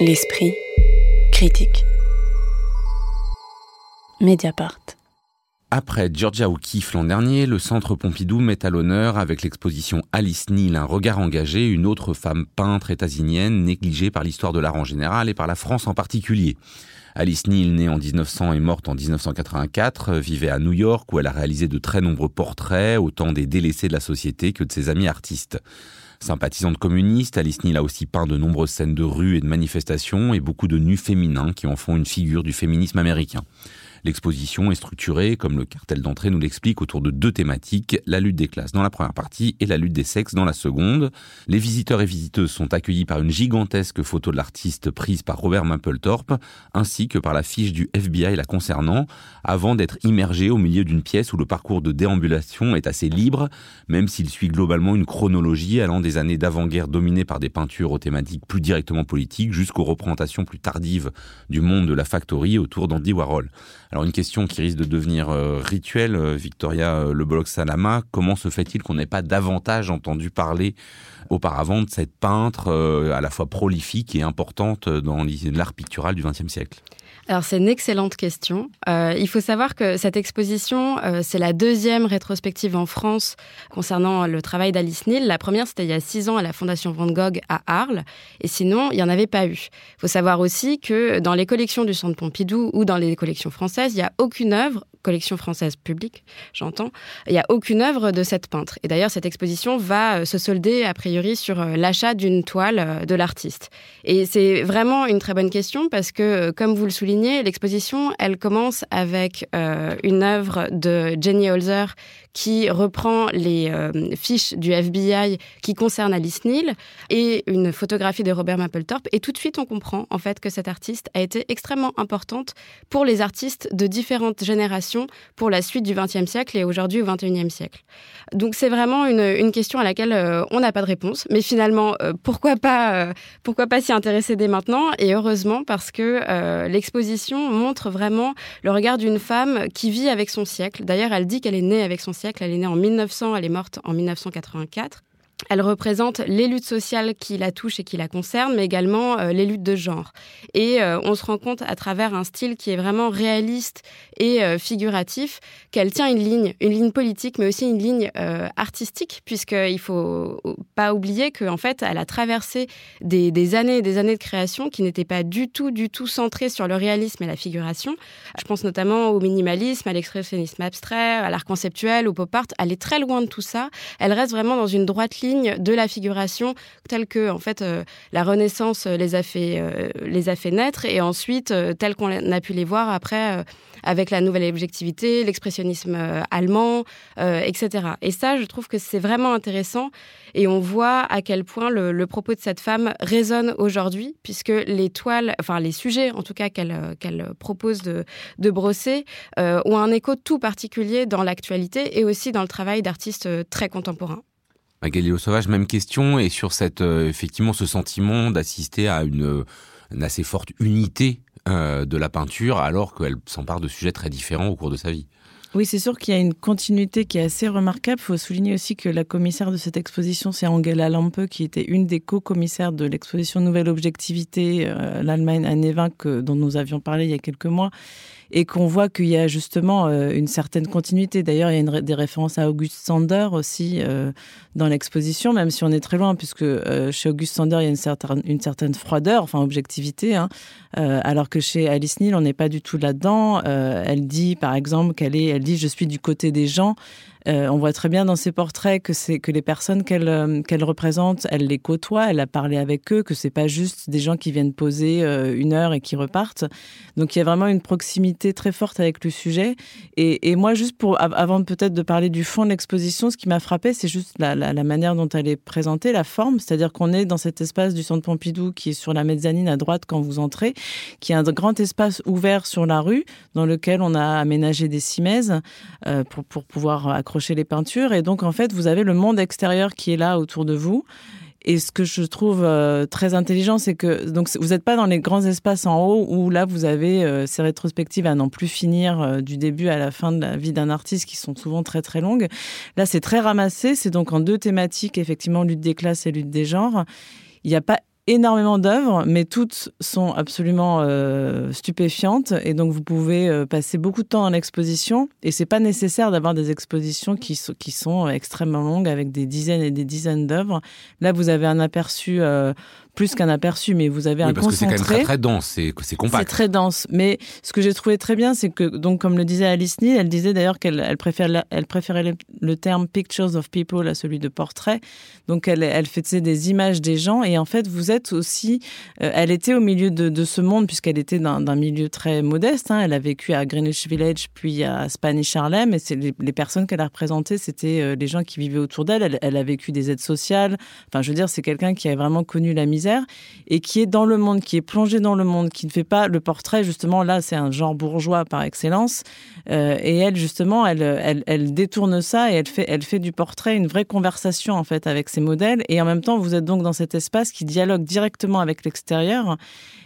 L'esprit critique. Mediapart. Après Georgia O'Keeffe l'an dernier, le Centre Pompidou met à l'honneur avec l'exposition Alice Neal, un regard engagé, une autre femme peintre états-unienne négligée par l'histoire de l'art en général et par la France en particulier. Alice Neal, née en 1900 et morte en 1984, vivait à New York où elle a réalisé de très nombreux portraits, autant des délaissés de la société que de ses amis artistes. Sympathisante communiste, Alice Neal a aussi peint de nombreuses scènes de rue et de manifestations et beaucoup de nus féminins qui en font une figure du féminisme américain. L'exposition est structurée, comme le cartel d'entrée nous l'explique, autour de deux thématiques, la lutte des classes dans la première partie et la lutte des sexes dans la seconde. Les visiteurs et visiteuses sont accueillis par une gigantesque photo de l'artiste prise par Robert Mapplethorpe, ainsi que par la fiche du FBI la concernant, avant d'être immergé au milieu d'une pièce où le parcours de déambulation est assez libre, même s'il suit globalement une chronologie allant des années d'avant-guerre dominées par des peintures aux thématiques plus directement politiques jusqu'aux représentations plus tardives du monde de la factory autour d'Andy Warhol. Alors une question qui risque de devenir euh, rituelle, euh, Victoria euh, Le Bolloc Salama, comment se fait-il qu'on n'ait pas davantage entendu parler auparavant de cette peintre à la fois prolifique et importante dans l'art pictural du XXe siècle? Alors c'est une excellente question. Il faut savoir que cette exposition, c'est la deuxième rétrospective en France concernant le travail d'Alice Neal. La première, c'était il y a six ans à la Fondation Van Gogh à Arles, et sinon, il n'y en avait pas eu. Il faut savoir aussi que dans les collections du Centre Pompidou ou dans les collections françaises, il n'y a aucune œuvre collection française publique, j'entends, il n'y a aucune œuvre de cette peintre. Et d'ailleurs, cette exposition va euh, se solder a priori sur l'achat d'une toile de l'artiste. Et c'est vraiment une très bonne question parce que, comme vous le soulignez, l'exposition, elle commence avec euh, une œuvre de Jenny Holzer qui reprend les euh, fiches du FBI qui concernent Alice Neal et une photographie de Robert Mapplethorpe. Et tout de suite, on comprend en fait que cette artiste a été extrêmement importante pour les artistes de différentes générations pour la suite du XXe siècle et aujourd'hui au XXIe siècle. Donc c'est vraiment une, question à laquelle euh, on n'a pas de réponse. Mais finalement, pourquoi pas, pourquoi pas s'y intéresser dès maintenant? Et heureusement parce que l'exposition montre vraiment le regard d'une femme qui vit avec son siècle. D'ailleurs, elle dit qu'elle est née avec son siècle. Elle est née en 1900, elle est morte en 1984. Elle représente les luttes sociales qui la touchent et qui la concernent, mais également euh, les luttes de genre. Et euh, on se rend compte à travers un style qui est vraiment réaliste et euh, figuratif qu'elle tient une ligne, une ligne politique, mais aussi une ligne artistique, puisqu'il faut pas oublier qu'en fait, elle a traversé des, des, années et des années de création qui n'étaient pas du tout, du tout centrées sur le réalisme et la figuration. Je pense notamment au minimalisme, à l'expressionnisme abstrait, à l'art conceptuel, au pop art. Elle est très loin de tout ça. Elle reste vraiment dans une droite ligne de la figuration telle que en fait euh, la Renaissance les a fait euh, les a fait naître et ensuite euh, telle qu'on a pu les voir après avec la nouvelle objectivité, l'expressionnisme allemand, etc. Et ça, je trouve que c'est vraiment intéressant et on voit à quel point le, propos de cette femme résonne aujourd'hui, puisque les toiles, enfin les sujets en tout cas qu'elle qu'elle propose de, de brosser, ont un écho tout particulier dans l'actualité et aussi dans le travail d'artistes très contemporains. Magali Sauvage, même question, et sur cette, euh, effectivement ce sentiment d'assister à une, assez forte unité euh, de la peinture, alors qu'elle s'empare de sujets très différents au cours de sa vie. Oui, c'est sûr qu'il y a une continuité qui est assez remarquable. Il faut souligner aussi que la commissaire de cette exposition, c'est Angela Lampe, qui était une des co-commissaires de l'exposition Nouvelle Objectivité, euh, l'Allemagne année 20, dont nous avions parlé il y a quelques mois et qu'on voit qu'il y a justement euh, une certaine continuité. D'ailleurs, il y a des références à Auguste Sander aussi euh, dans l'exposition, même si on est très loin, puisque euh, chez Auguste Sander, il y a une certaine, une certaine froideur, enfin objectivité, hein, alors que chez Alice Neal, on n'est pas du tout là-dedans. elle dit, par exemple, qu'elle est, elle dit, je suis du côté des gens. Euh, on voit très bien dans ses portraits que c'est que les personnes qu'elle euh, qu'elle représente, elle les côtoie, elle a parlé avec eux, que c'est pas juste des gens qui viennent poser euh, une heure et qui repartent. Donc il y a vraiment une proximité très forte avec le sujet. Et, moi, juste pour avant peut-être de parler du fond de l'exposition, ce qui m'a frappé, c'est juste la, manière dont elle est présentée, la forme, c'est-à-dire qu'on est dans cet espace du Centre Pompidou qui est sur la mezzanine à droite quand vous entrez, qui est un grand espace ouvert sur la rue dans lequel on a aménagé des cimaises pour, pour pouvoir accrocher chez les peintures. Et donc, en fait, vous avez le monde extérieur qui est là autour de vous. Et ce que je trouve euh, très intelligent, c'est que donc vous n'êtes pas dans les grands espaces en haut où là vous avez euh, ces rétrospectives à n'en plus finir euh, du début à la fin de la vie d'un artiste qui sont souvent très très longues. Là, c'est très ramassé. C'est donc en deux thématiques, effectivement, lutte des classes et lutte des genres. Il n'y a pas énormément d'œuvres, mais toutes sont absolument euh, stupéfiantes. Et donc, vous pouvez euh, passer beaucoup de temps en exposition. Et c'est pas nécessaire d'avoir des expositions qui, so qui sont extrêmement longues avec des dizaines et des dizaines d'œuvres. Là, vous avez un aperçu euh, plus qu'un aperçu, mais vous avez Oui, un parce que c'est quand même très, très dense, c'est c'est C'est compact. très dense. Mais ce que j'ai trouvé très bien, c'est que, donc, comme le disait Alice Neal, elle disait d'ailleurs qu'elle elle préfère la- elle préférait le, le terme pictures of people à celui de portrait. Donc, elle, elle faisait des images des gens. Et en fait, vous êtes aussi. euh, elle était au milieu de, ce monde, puisqu'elle était d'un milieu très modeste. hein. Elle a vécu à Greenwich Village, puis à Spanish Harlem. Et c'est les, personnes qu'elle a représentées, c'était euh, les gens qui vivaient autour d'elle. Elle, elle a vécu des aides sociales. Enfin, je veux dire, c'est quelqu'un qui a vraiment connu la misère et qui est dans le monde, qui est plongé dans le monde, qui ne fait pas le portrait, justement, là, c'est un genre bourgeois par excellence. Euh, et elle, justement, elle, elle, elle détourne ça et elle fait, elle fait du portrait une vraie conversation, en fait, avec ses modèles. Et en même temps, vous êtes donc dans cet espace qui dialogue directement avec l'extérieur.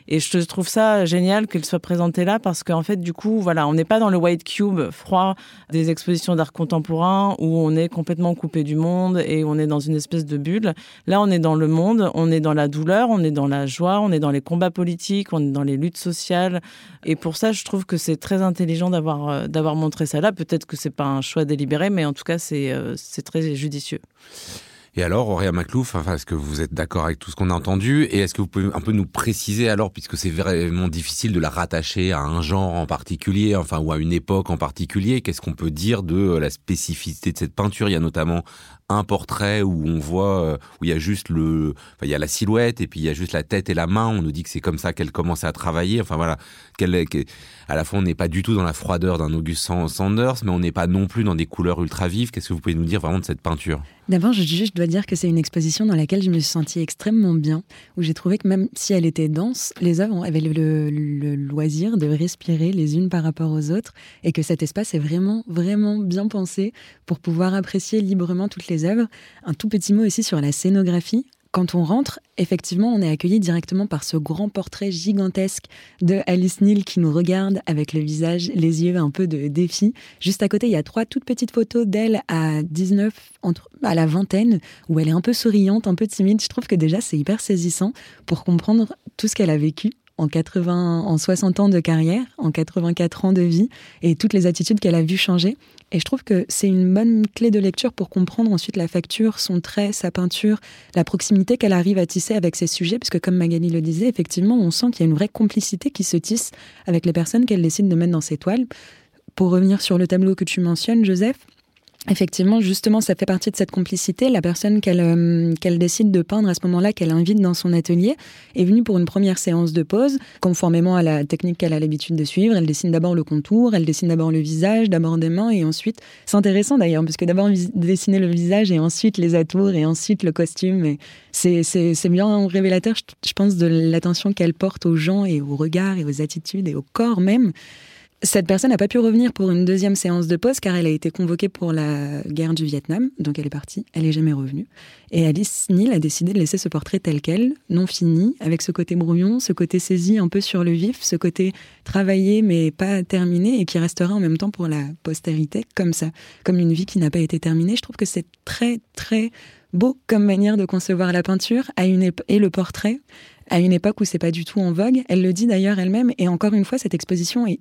Et je trouve ça génial qu'elle soit présentée là parce qu'en fait, du coup, voilà, on n'est pas dans le white cube froid des expositions d'art contemporain où on est complètement coupé du monde et on est dans une espèce de bulle. Là, on est dans le monde, on est dans la douleur, on est dans la joie, on est dans les combats politiques, on est dans les luttes sociales. Et pour ça, je trouve que c'est très intelligent d'avoir euh, d'avoir montré ça là. Peut-être que c'est pas un choix délibéré, mais en tout cas, c'est euh, c'est très judicieux. Et alors, Auréa Maclouf, est-ce que vous êtes d'accord avec tout ce qu'on a entendu Et est-ce que vous pouvez un peu nous préciser alors, puisque c'est vraiment difficile de la rattacher à un genre en particulier, enfin, ou à une époque en particulier, qu'est-ce qu'on peut dire de la spécificité de cette peinture? Il y a notamment un portrait où on voit, euh, où il y a juste le, enfin, il y a la silhouette et puis il y a juste la tête et la main. On nous dit que c'est comme ça qu'elle commence à travailler. Enfin voilà, qu'elle, qu'elle- à la fois on n'est pas du tout dans la froideur d'un August San- Sanders, mais on n'est pas non plus dans des couleurs ultra vives. Qu'est-ce que vous pouvez nous dire vraiment de cette peinture? D'abord, je, dois dire que c'est une exposition dans laquelle je me suis sentie extrêmement bien, où j'ai trouvé que même si elle était dense, les œuvres avaient le- le loisir de respirer les unes par rapport aux autres, et que cet espace est vraiment, vraiment bien pensé pour pouvoir apprécier librement toutes les œuvres. Un tout petit mot aussi sur la scénographie. Quand on rentre, effectivement, on est accueilli directement par ce grand portrait gigantesque de Alice Neal qui nous regarde avec le visage, les yeux un peu de défi. Juste à côté, il y a trois toutes petites photos d'elle à 19, entre, à la vingtaine, où elle est un peu souriante, un peu timide. Je trouve que déjà, c'est hyper saisissant pour comprendre tout ce qu'elle a vécu en 80, en 60 ans de carrière, en 84 ans de vie, et toutes les attitudes qu'elle a vues changer. Et je trouve que c'est une bonne clé de lecture pour comprendre ensuite la facture, son trait, sa peinture, la proximité qu'elle arrive à tisser avec ses sujets, puisque comme Magali le disait, effectivement, on sent qu'il y a une vraie complicité qui se tisse avec les personnes qu'elle décide de mettre dans ses toiles. Pour revenir sur le tableau que tu mentionnes, Joseph, Effectivement, justement, ça fait partie de cette complicité. La personne qu'elle euh, qu'elle décide de peindre à ce moment-là, qu'elle invite dans son atelier, est venue pour une première séance de pose, conformément à la technique qu'elle a l'habitude de suivre. Elle dessine d'abord le contour, elle dessine d'abord le visage, d'abord des mains, et ensuite, c'est intéressant d'ailleurs, parce que d'abord dessiner le visage, et ensuite les atours, et ensuite le costume. C'est bien révélateur, je pense, de l'attention qu'elle porte aux gens et aux regards et aux attitudes et au corps même. Cette personne n'a pas pu revenir pour une deuxième séance de pause car elle a été convoquée pour la guerre du Vietnam, donc elle est partie, elle est jamais revenue. Et Alice Neal a décidé de laisser ce portrait tel quel, non fini, avec ce côté brouillon, ce côté saisi un peu sur le vif, ce côté travaillé mais pas terminé et qui restera en même temps pour la postérité comme ça, comme une vie qui n'a pas été terminée. Je trouve que c'est très très beau comme manière de concevoir la peinture à une et le portrait à une époque où c'est pas du tout en vogue. Elle le dit d'ailleurs elle-même et encore une fois cette exposition est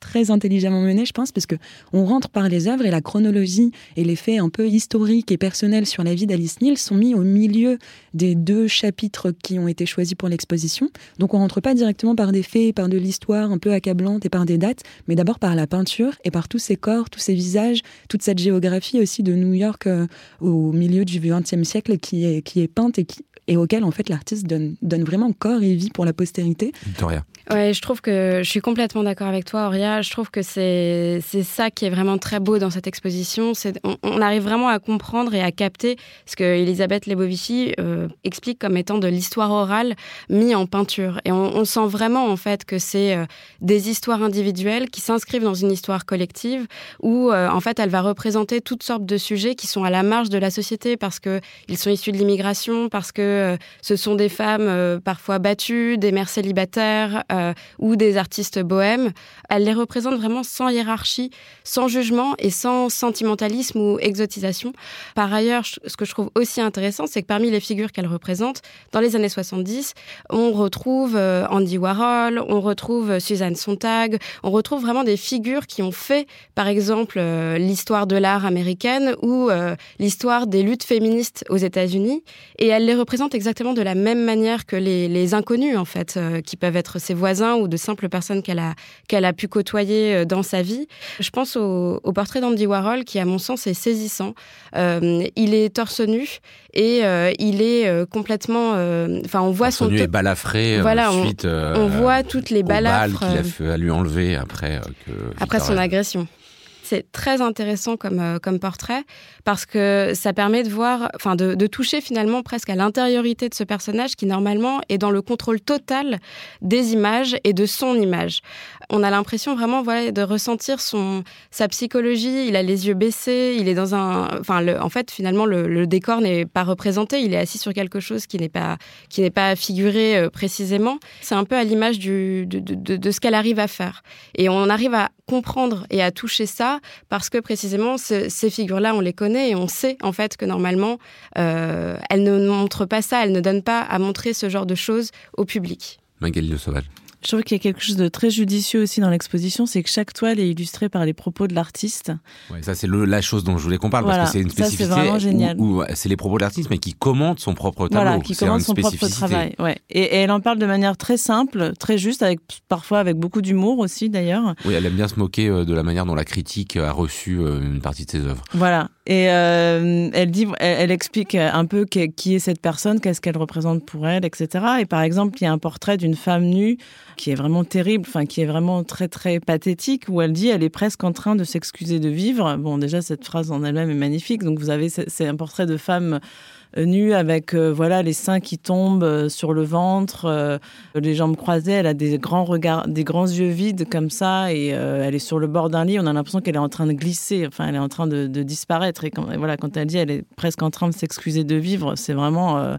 très intelligemment menée, je pense, parce que on rentre par les œuvres et la chronologie et les faits un peu historiques et personnels sur la vie d'Alice Neal sont mis au milieu des deux chapitres qui ont été choisis pour l'exposition. Donc on rentre pas directement par des faits, par de l'histoire un peu accablante et par des dates, mais d'abord par la peinture et par tous ces corps, tous ces visages, toute cette géographie aussi de New York euh, au milieu du XXe siècle qui est, qui est peinte et, qui, et auquel en fait l'artiste donne, donne vraiment corps et vie pour la postérité. Victoria. Ouais, je trouve que je suis complètement d'accord avec toi, Je trouve que c'est ça qui est vraiment très beau dans cette exposition. On, on arrive vraiment à comprendre et à capter ce que Elisabeth Lebovici euh, explique comme étant de l'histoire orale mis en peinture. Et on, sent vraiment en fait que c'est euh, des histoires individuelles qui s'inscrivent dans une histoire collective où euh, en fait elle va représenter toutes sortes de sujets qui sont à la marge de la société parce que ils sont issus de l'immigration, parce que ce sont des femmes parfois battues, des mères célibataires ou des artistes bohèmes. Les représente vraiment sans hiérarchie, sans jugement et sans sentimentalisme ou exotisation. Par ailleurs, ce que je trouve aussi intéressant, c'est que parmi les figures qu'elle représente, dans les années 70, on retrouve euh, Andy Warhol, on retrouve Suzanne Sontag, on retrouve vraiment des figures qui ont fait, par exemple, euh, l'histoire de l'art américaine ou euh, l'histoire des luttes féministes aux États-Unis. Et elle les représente exactement de la même manière que les, inconnus, en fait, qui peuvent être ses voisins ou de simples personnes qu'elle a, qu'elle a pu côtoyer dans sa vie. Je pense au, au portrait d'Andy Warhol qui, à mon sens, est saisissant. il est torse nu et il est complètement. Enfin, on voit son. Nu et balafré. Voilà, ensuite, on, on, voit toutes les balafres. qu'il a fait à lui enlever après que. Après son agression. C'est très intéressant comme, euh, comme portrait parce que ça permet de voir, enfin de, de, toucher finalement presque à l'intériorité de ce personnage qui normalement est dans le contrôle total des images et de son image. On a l'impression vraiment de ressentir son, sa psychologie. Il a les yeux baissés, il est dans un, enfin le, en fait finalement le, décor n'est pas représenté. Il est assis sur quelque chose qui n'est pas qui n'est pas figuré euh, précisément. C'est un peu à l'image de ce qu'elle arrive à faire et on arrive à comprendre et à toucher ça parce que précisément ces figures-là, on les connaît et on sait en fait que normalement, euh, elles ne montrent pas ça, elles ne donnent pas à montrer ce genre de choses au public. Magali Le Sauvage. Je trouve qu'il y a quelque chose de très judicieux aussi dans l'exposition, c'est que chaque toile est illustrée par les propos de l'artiste. Ouais, ça c'est la chose dont je voulais qu'on parle voilà, parce que c'est une spécificité. c'est vraiment génial. Où, où c'est les propos de l'artiste, mais qui commente son propre tableau. Voilà, qui commente son propre travail. Ouais. Et, et, elle en parle de manière très simple, très juste, avec parfois avec beaucoup d'humour aussi d'ailleurs. Oui, elle aime bien se moquer de la manière dont la critique a reçu une partie de ses œuvres. Voilà. Et euh, elle dit, elle, explique un peu qui est cette personne, qu'est-ce qu'elle représente pour elle, etc. Et par exemple, il y a un portrait d'une femme nue qui est vraiment terrible, enfin qui est vraiment très très pathétique, où elle dit, elle est presque en train de s'excuser de vivre. Bon, déjà cette phrase en elle-même est magnifique. Donc vous avez, c'est un portrait de femme nue avec euh, voilà les seins qui tombent euh, sur le ventre, euh, les jambes croisées. Elle a des grands regards, des grands yeux vides comme ça, et euh, elle est sur le bord d'un lit. On a l'impression qu'elle est en train de glisser, enfin elle est en train de, disparaître. Et quand, voilà, quand elle dit elle est presque en train de s'excuser de vivre, c'est vraiment euh,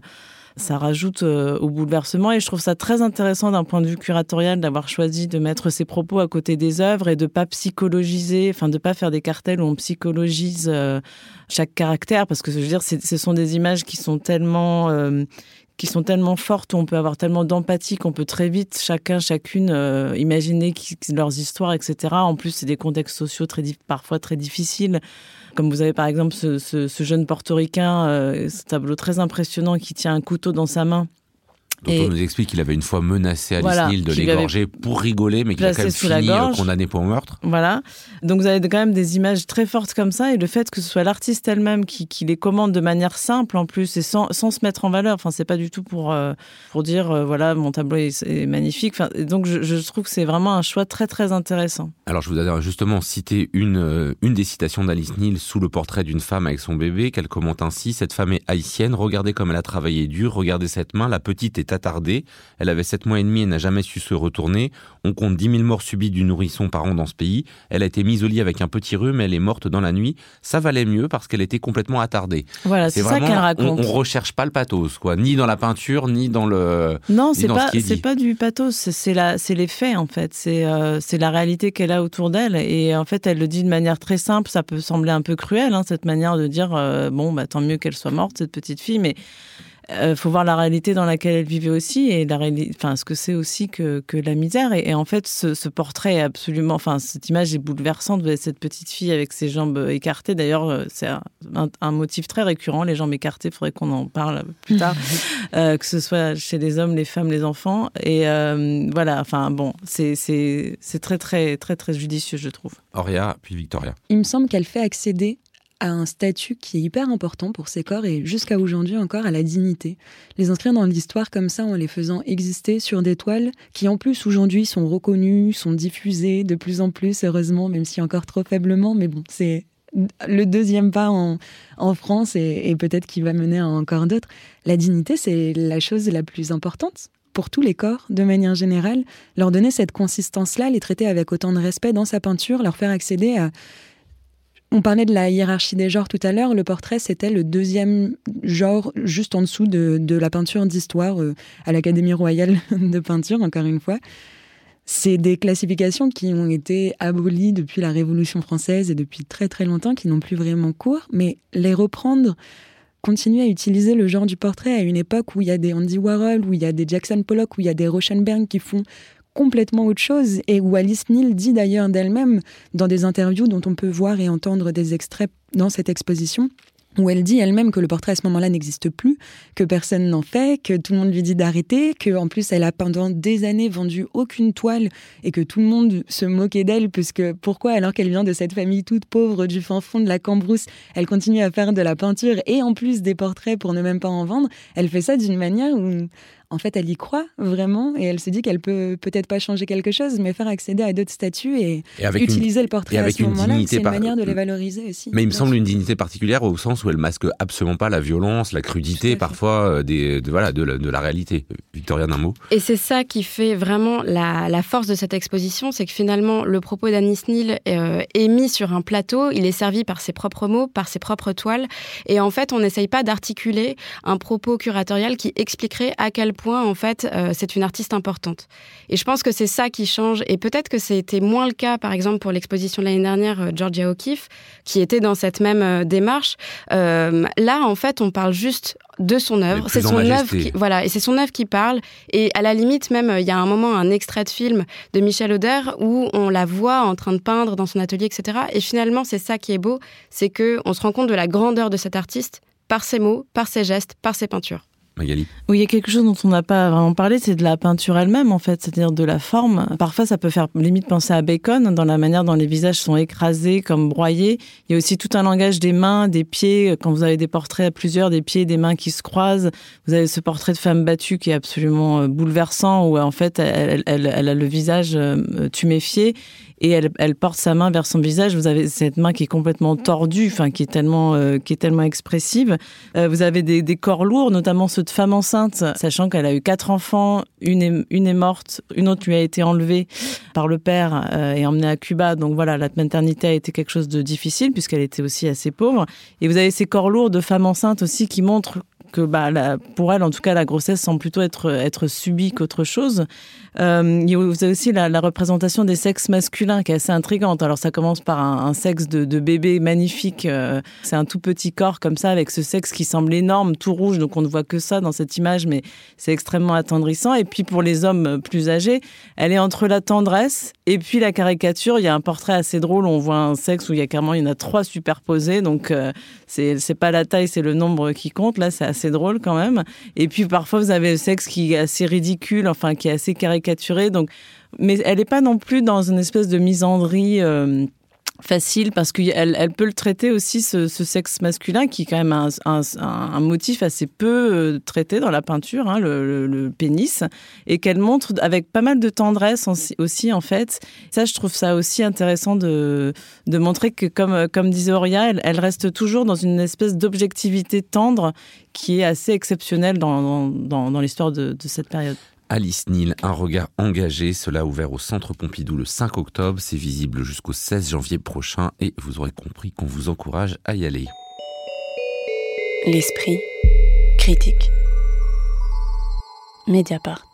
ça rajoute euh, au bouleversement et je trouve ça très intéressant d'un point de vue curatorial d'avoir choisi de mettre ses propos à côté des œuvres et de pas psychologiser, enfin de pas faire des cartels où on psychologise euh, chaque caractère parce que je veux dire ce sont des images qui sont tellement euh, qui sont tellement fortes, où on peut avoir tellement d'empathie qu'on peut très vite, chacun, chacune, imaginer leurs histoires, etc. En plus, c'est des contextes sociaux très, parfois très difficiles. Comme vous avez par exemple ce, ce, ce jeune portoricain, euh, ce tableau très impressionnant qui tient un couteau dans sa main dont et on nous explique qu'il avait une fois menacé Alice voilà, Neal de l'égorger pour rigoler, mais qu'il a quand même fini condamné pour meurtre. Voilà. Donc vous avez quand même des images très fortes comme ça, et le fait que ce soit l'artiste elle-même qui, qui, les commande de manière simple en plus, et sans, sans se mettre en valeur. Enfin, c'est pas du tout pour, euh, pour dire, euh, voilà, mon tableau est, est magnifique. Enfin, donc je, je, trouve que c'est vraiment un choix très très intéressant. Alors je vous avais justement cité une, euh, une des citations d'Alice Neal sous le portrait d'une femme avec son bébé, qu'elle commente ainsi, cette femme est haïtienne, regardez comme elle a travaillé dur, regardez cette main, la petite est attardée, elle avait 7 mois et demi et n'a jamais su se retourner. On compte 10 000 morts subies du nourrisson par an dans ce pays. Elle a été mise au lit avec un petit rhume, elle est morte dans la nuit. Ça valait mieux parce qu'elle était complètement attardée. Voilà, c'est ça qu'elle raconte. On, on, recherche pas le pathos, quoi, ni dans la peinture, ni dans le. Non, c'est pas, c'est pas du pathos, c'est la, c'est les faits en fait, c'est euh, c'est la réalité qu'elle a autour d'elle et en fait elle le dit de manière très simple. Ça peut sembler un peu cruel, hein, cette manière de dire euh, bon bah tant mieux qu'elle soit morte cette petite fille, mais euh, faut voir la réalité dans laquelle elle vivait aussi et la réalité, enfin ce que c'est aussi que, que la misère. Et, et en fait, ce, ce, portrait est absolument, enfin cette image est bouleversante de cette petite fille avec ses jambes écartées. D'ailleurs, c'est un, un, motif très récurrent, les jambes écartées. Il faudrait qu'on en parle plus tard, euh, que ce soit chez les hommes, les femmes, les enfants. Et euh, voilà, enfin bon, c'est c'est c'est très très très très judicieux, je trouve. Auria puis Victoria. Il me semble qu'elle fait accéder à un statut qui est hyper important pour ces corps et jusqu'à aujourd'hui encore à la dignité. Les inscrire dans l'histoire comme ça en les faisant exister sur des toiles qui en plus aujourd'hui sont reconnues, sont diffusées de plus en plus heureusement, même si encore trop faiblement, mais bon, c'est le deuxième pas en, en France et, et peut-être qui va mener à encore d'autres. La dignité, c'est la chose la plus importante pour tous les corps, de manière générale, leur donner cette consistance-là, les traiter avec autant de respect dans sa peinture, leur faire accéder à on parlait de la hiérarchie des genres tout à l'heure. Le portrait, c'était le deuxième genre, juste en dessous de, la peinture d'histoire euh, à l'Académie royale de peinture, encore une fois. c'est des classifications qui ont été abolies depuis la Révolution française et depuis très très longtemps, qui n'ont plus vraiment cours, mais les reprendre, continuer à utiliser le genre du portrait à une époque où il y a des Andy Warhol, où il y a des Jackson Pollock, où il y a des Rauschenberg qui font complètement autre chose. Et où Alice Neal dit d'ailleurs d'elle-même dans des interviews dont on peut voir et entendre des extraits dans cette exposition où elle dit elle-même que le portrait à ce moment-là n'existe plus, que personne n'en fait, que tout le monde lui dit d'arrêter, que en plus elle a pendant des années vendu aucune toile et que tout le monde se moquait d'elle puisque pourquoi alors qu'elle vient de cette famille toute pauvre du fin fond de la Cambrousse, elle continue à faire de la peinture et en plus des portraits pour ne même pas en vendre, elle fait ça d'une manière où en fait, elle y croit vraiment et elle se dit qu'elle peut peut-être pas changer quelque chose, mais faire accéder à d'autres statuts et, utiliser le portrait à ce moment-là. C'est une manière de les valoriser aussi. Mais il me semble une dignité particulière au sens où elle masque absolument pas la violence, la crudité parfois euh, des, de, voilà, de, la, réalité. Victoria, d'un mot. Et c'est ça qui fait vraiment la, force de cette exposition, c'est que finalement, le propos d'Anis Neal euh, est mis sur un plateau, il est servi par ses propres mots, par ses propres toiles, et en fait, on n'essaye pas d'articuler un propos curatorial qui expliquerait à quel point point, en fait, euh, c'est une artiste importante. Et je pense que c'est ça qui change. Et peut-être que c'était moins le cas, par exemple, pour l'exposition de l'année dernière, euh, Georgia O'Keeffe, qui était dans cette même euh, démarche. là, en fait, on parle juste de son œuvre. C'est son œuvre, qui, voilà, et c'est son œuvre qui parle. Et à la limite, même, il y a un moment, un extrait de film de Michel Auder où on la voit en train de peindre dans son atelier, etc. Et finalement, c'est ça qui est beau, c'est que on se rend compte de la grandeur de cet artiste par ses mots, par ses gestes, par ses peintures. Oui, il y a quelque chose dont on n'a pas vraiment parlé, c'est de la peinture elle-même, en fait, c'est-à-dire de la forme. Parfois, ça peut faire limite penser à Bacon, dans la manière dont les visages sont écrasés, comme broyés. Il y a aussi tout un langage des mains, des pieds. Quand vous avez des portraits à plusieurs, des pieds des mains qui se croisent, vous avez ce portrait de femme battue qui est absolument euh, bouleversant, où en fait, elle, elle a le visage euh, tuméfié et elle, elle, porte sa main vers son visage. Vous avez cette main qui est complètement tordue, enfin qui est tellement euh, qui est tellement expressive. Euh, vous avez des, des, corps lourds, notamment ceux de femme enceinte, sachant qu'elle a eu quatre enfants, une est, une est morte, une autre lui a été enlevée par le père euh, et emmenée à Cuba. Donc voilà, la maternité a été quelque chose de difficile puisqu'elle était aussi assez pauvre. Et vous avez ces corps lourds de femme enceinte aussi qui montrent que bah, pour elle, en tout cas, la grossesse semble plutôt être, être subie qu'autre chose. Euh, vous avez aussi la, représentation des sexes masculins qui est assez intrigante. Alors ça commence par un, sexe de, bébé magnifique. Euh, c'est un tout petit corps comme ça avec ce sexe qui semble énorme, tout rouge. Donc on ne voit que ça dans cette image, mais c'est extrêmement attendrissant. Et puis pour les hommes plus âgés, elle est entre la tendresse et puis la caricature. Il y a un portrait assez drôle. On voit un sexe où il y a carrément il y en a trois superposés. Donc euh, c'est pas la taille, c'est le nombre qui compte. Là c'est drôle quand même. Et puis parfois vous avez le sexe qui est assez ridicule, enfin qui est assez caricaturé donc, mais elle n'est pas non plus dans une espèce de misandrie. Euh, facile parce qu'elle elle peut le traiter aussi ce, sexe masculin qui est quand même un, motif assez peu euh, traité dans la peinture, hein, le, pénis, et qu'elle montre avec pas mal de tendresse aussi en fait. Ça, je trouve ça aussi intéressant de, montrer que comme, comme disait Auria, elle, reste toujours dans une espèce d'objectivité tendre qui est assez exceptionnelle dans, l'histoire de cette période. Alice Neal, un regard engagé, cela ouvert au Centre Pompidou le 5 octobre, c'est visible jusqu'au 16 janvier prochain et vous aurez compris qu'on vous encourage à y aller. L'esprit critique. Mediapart.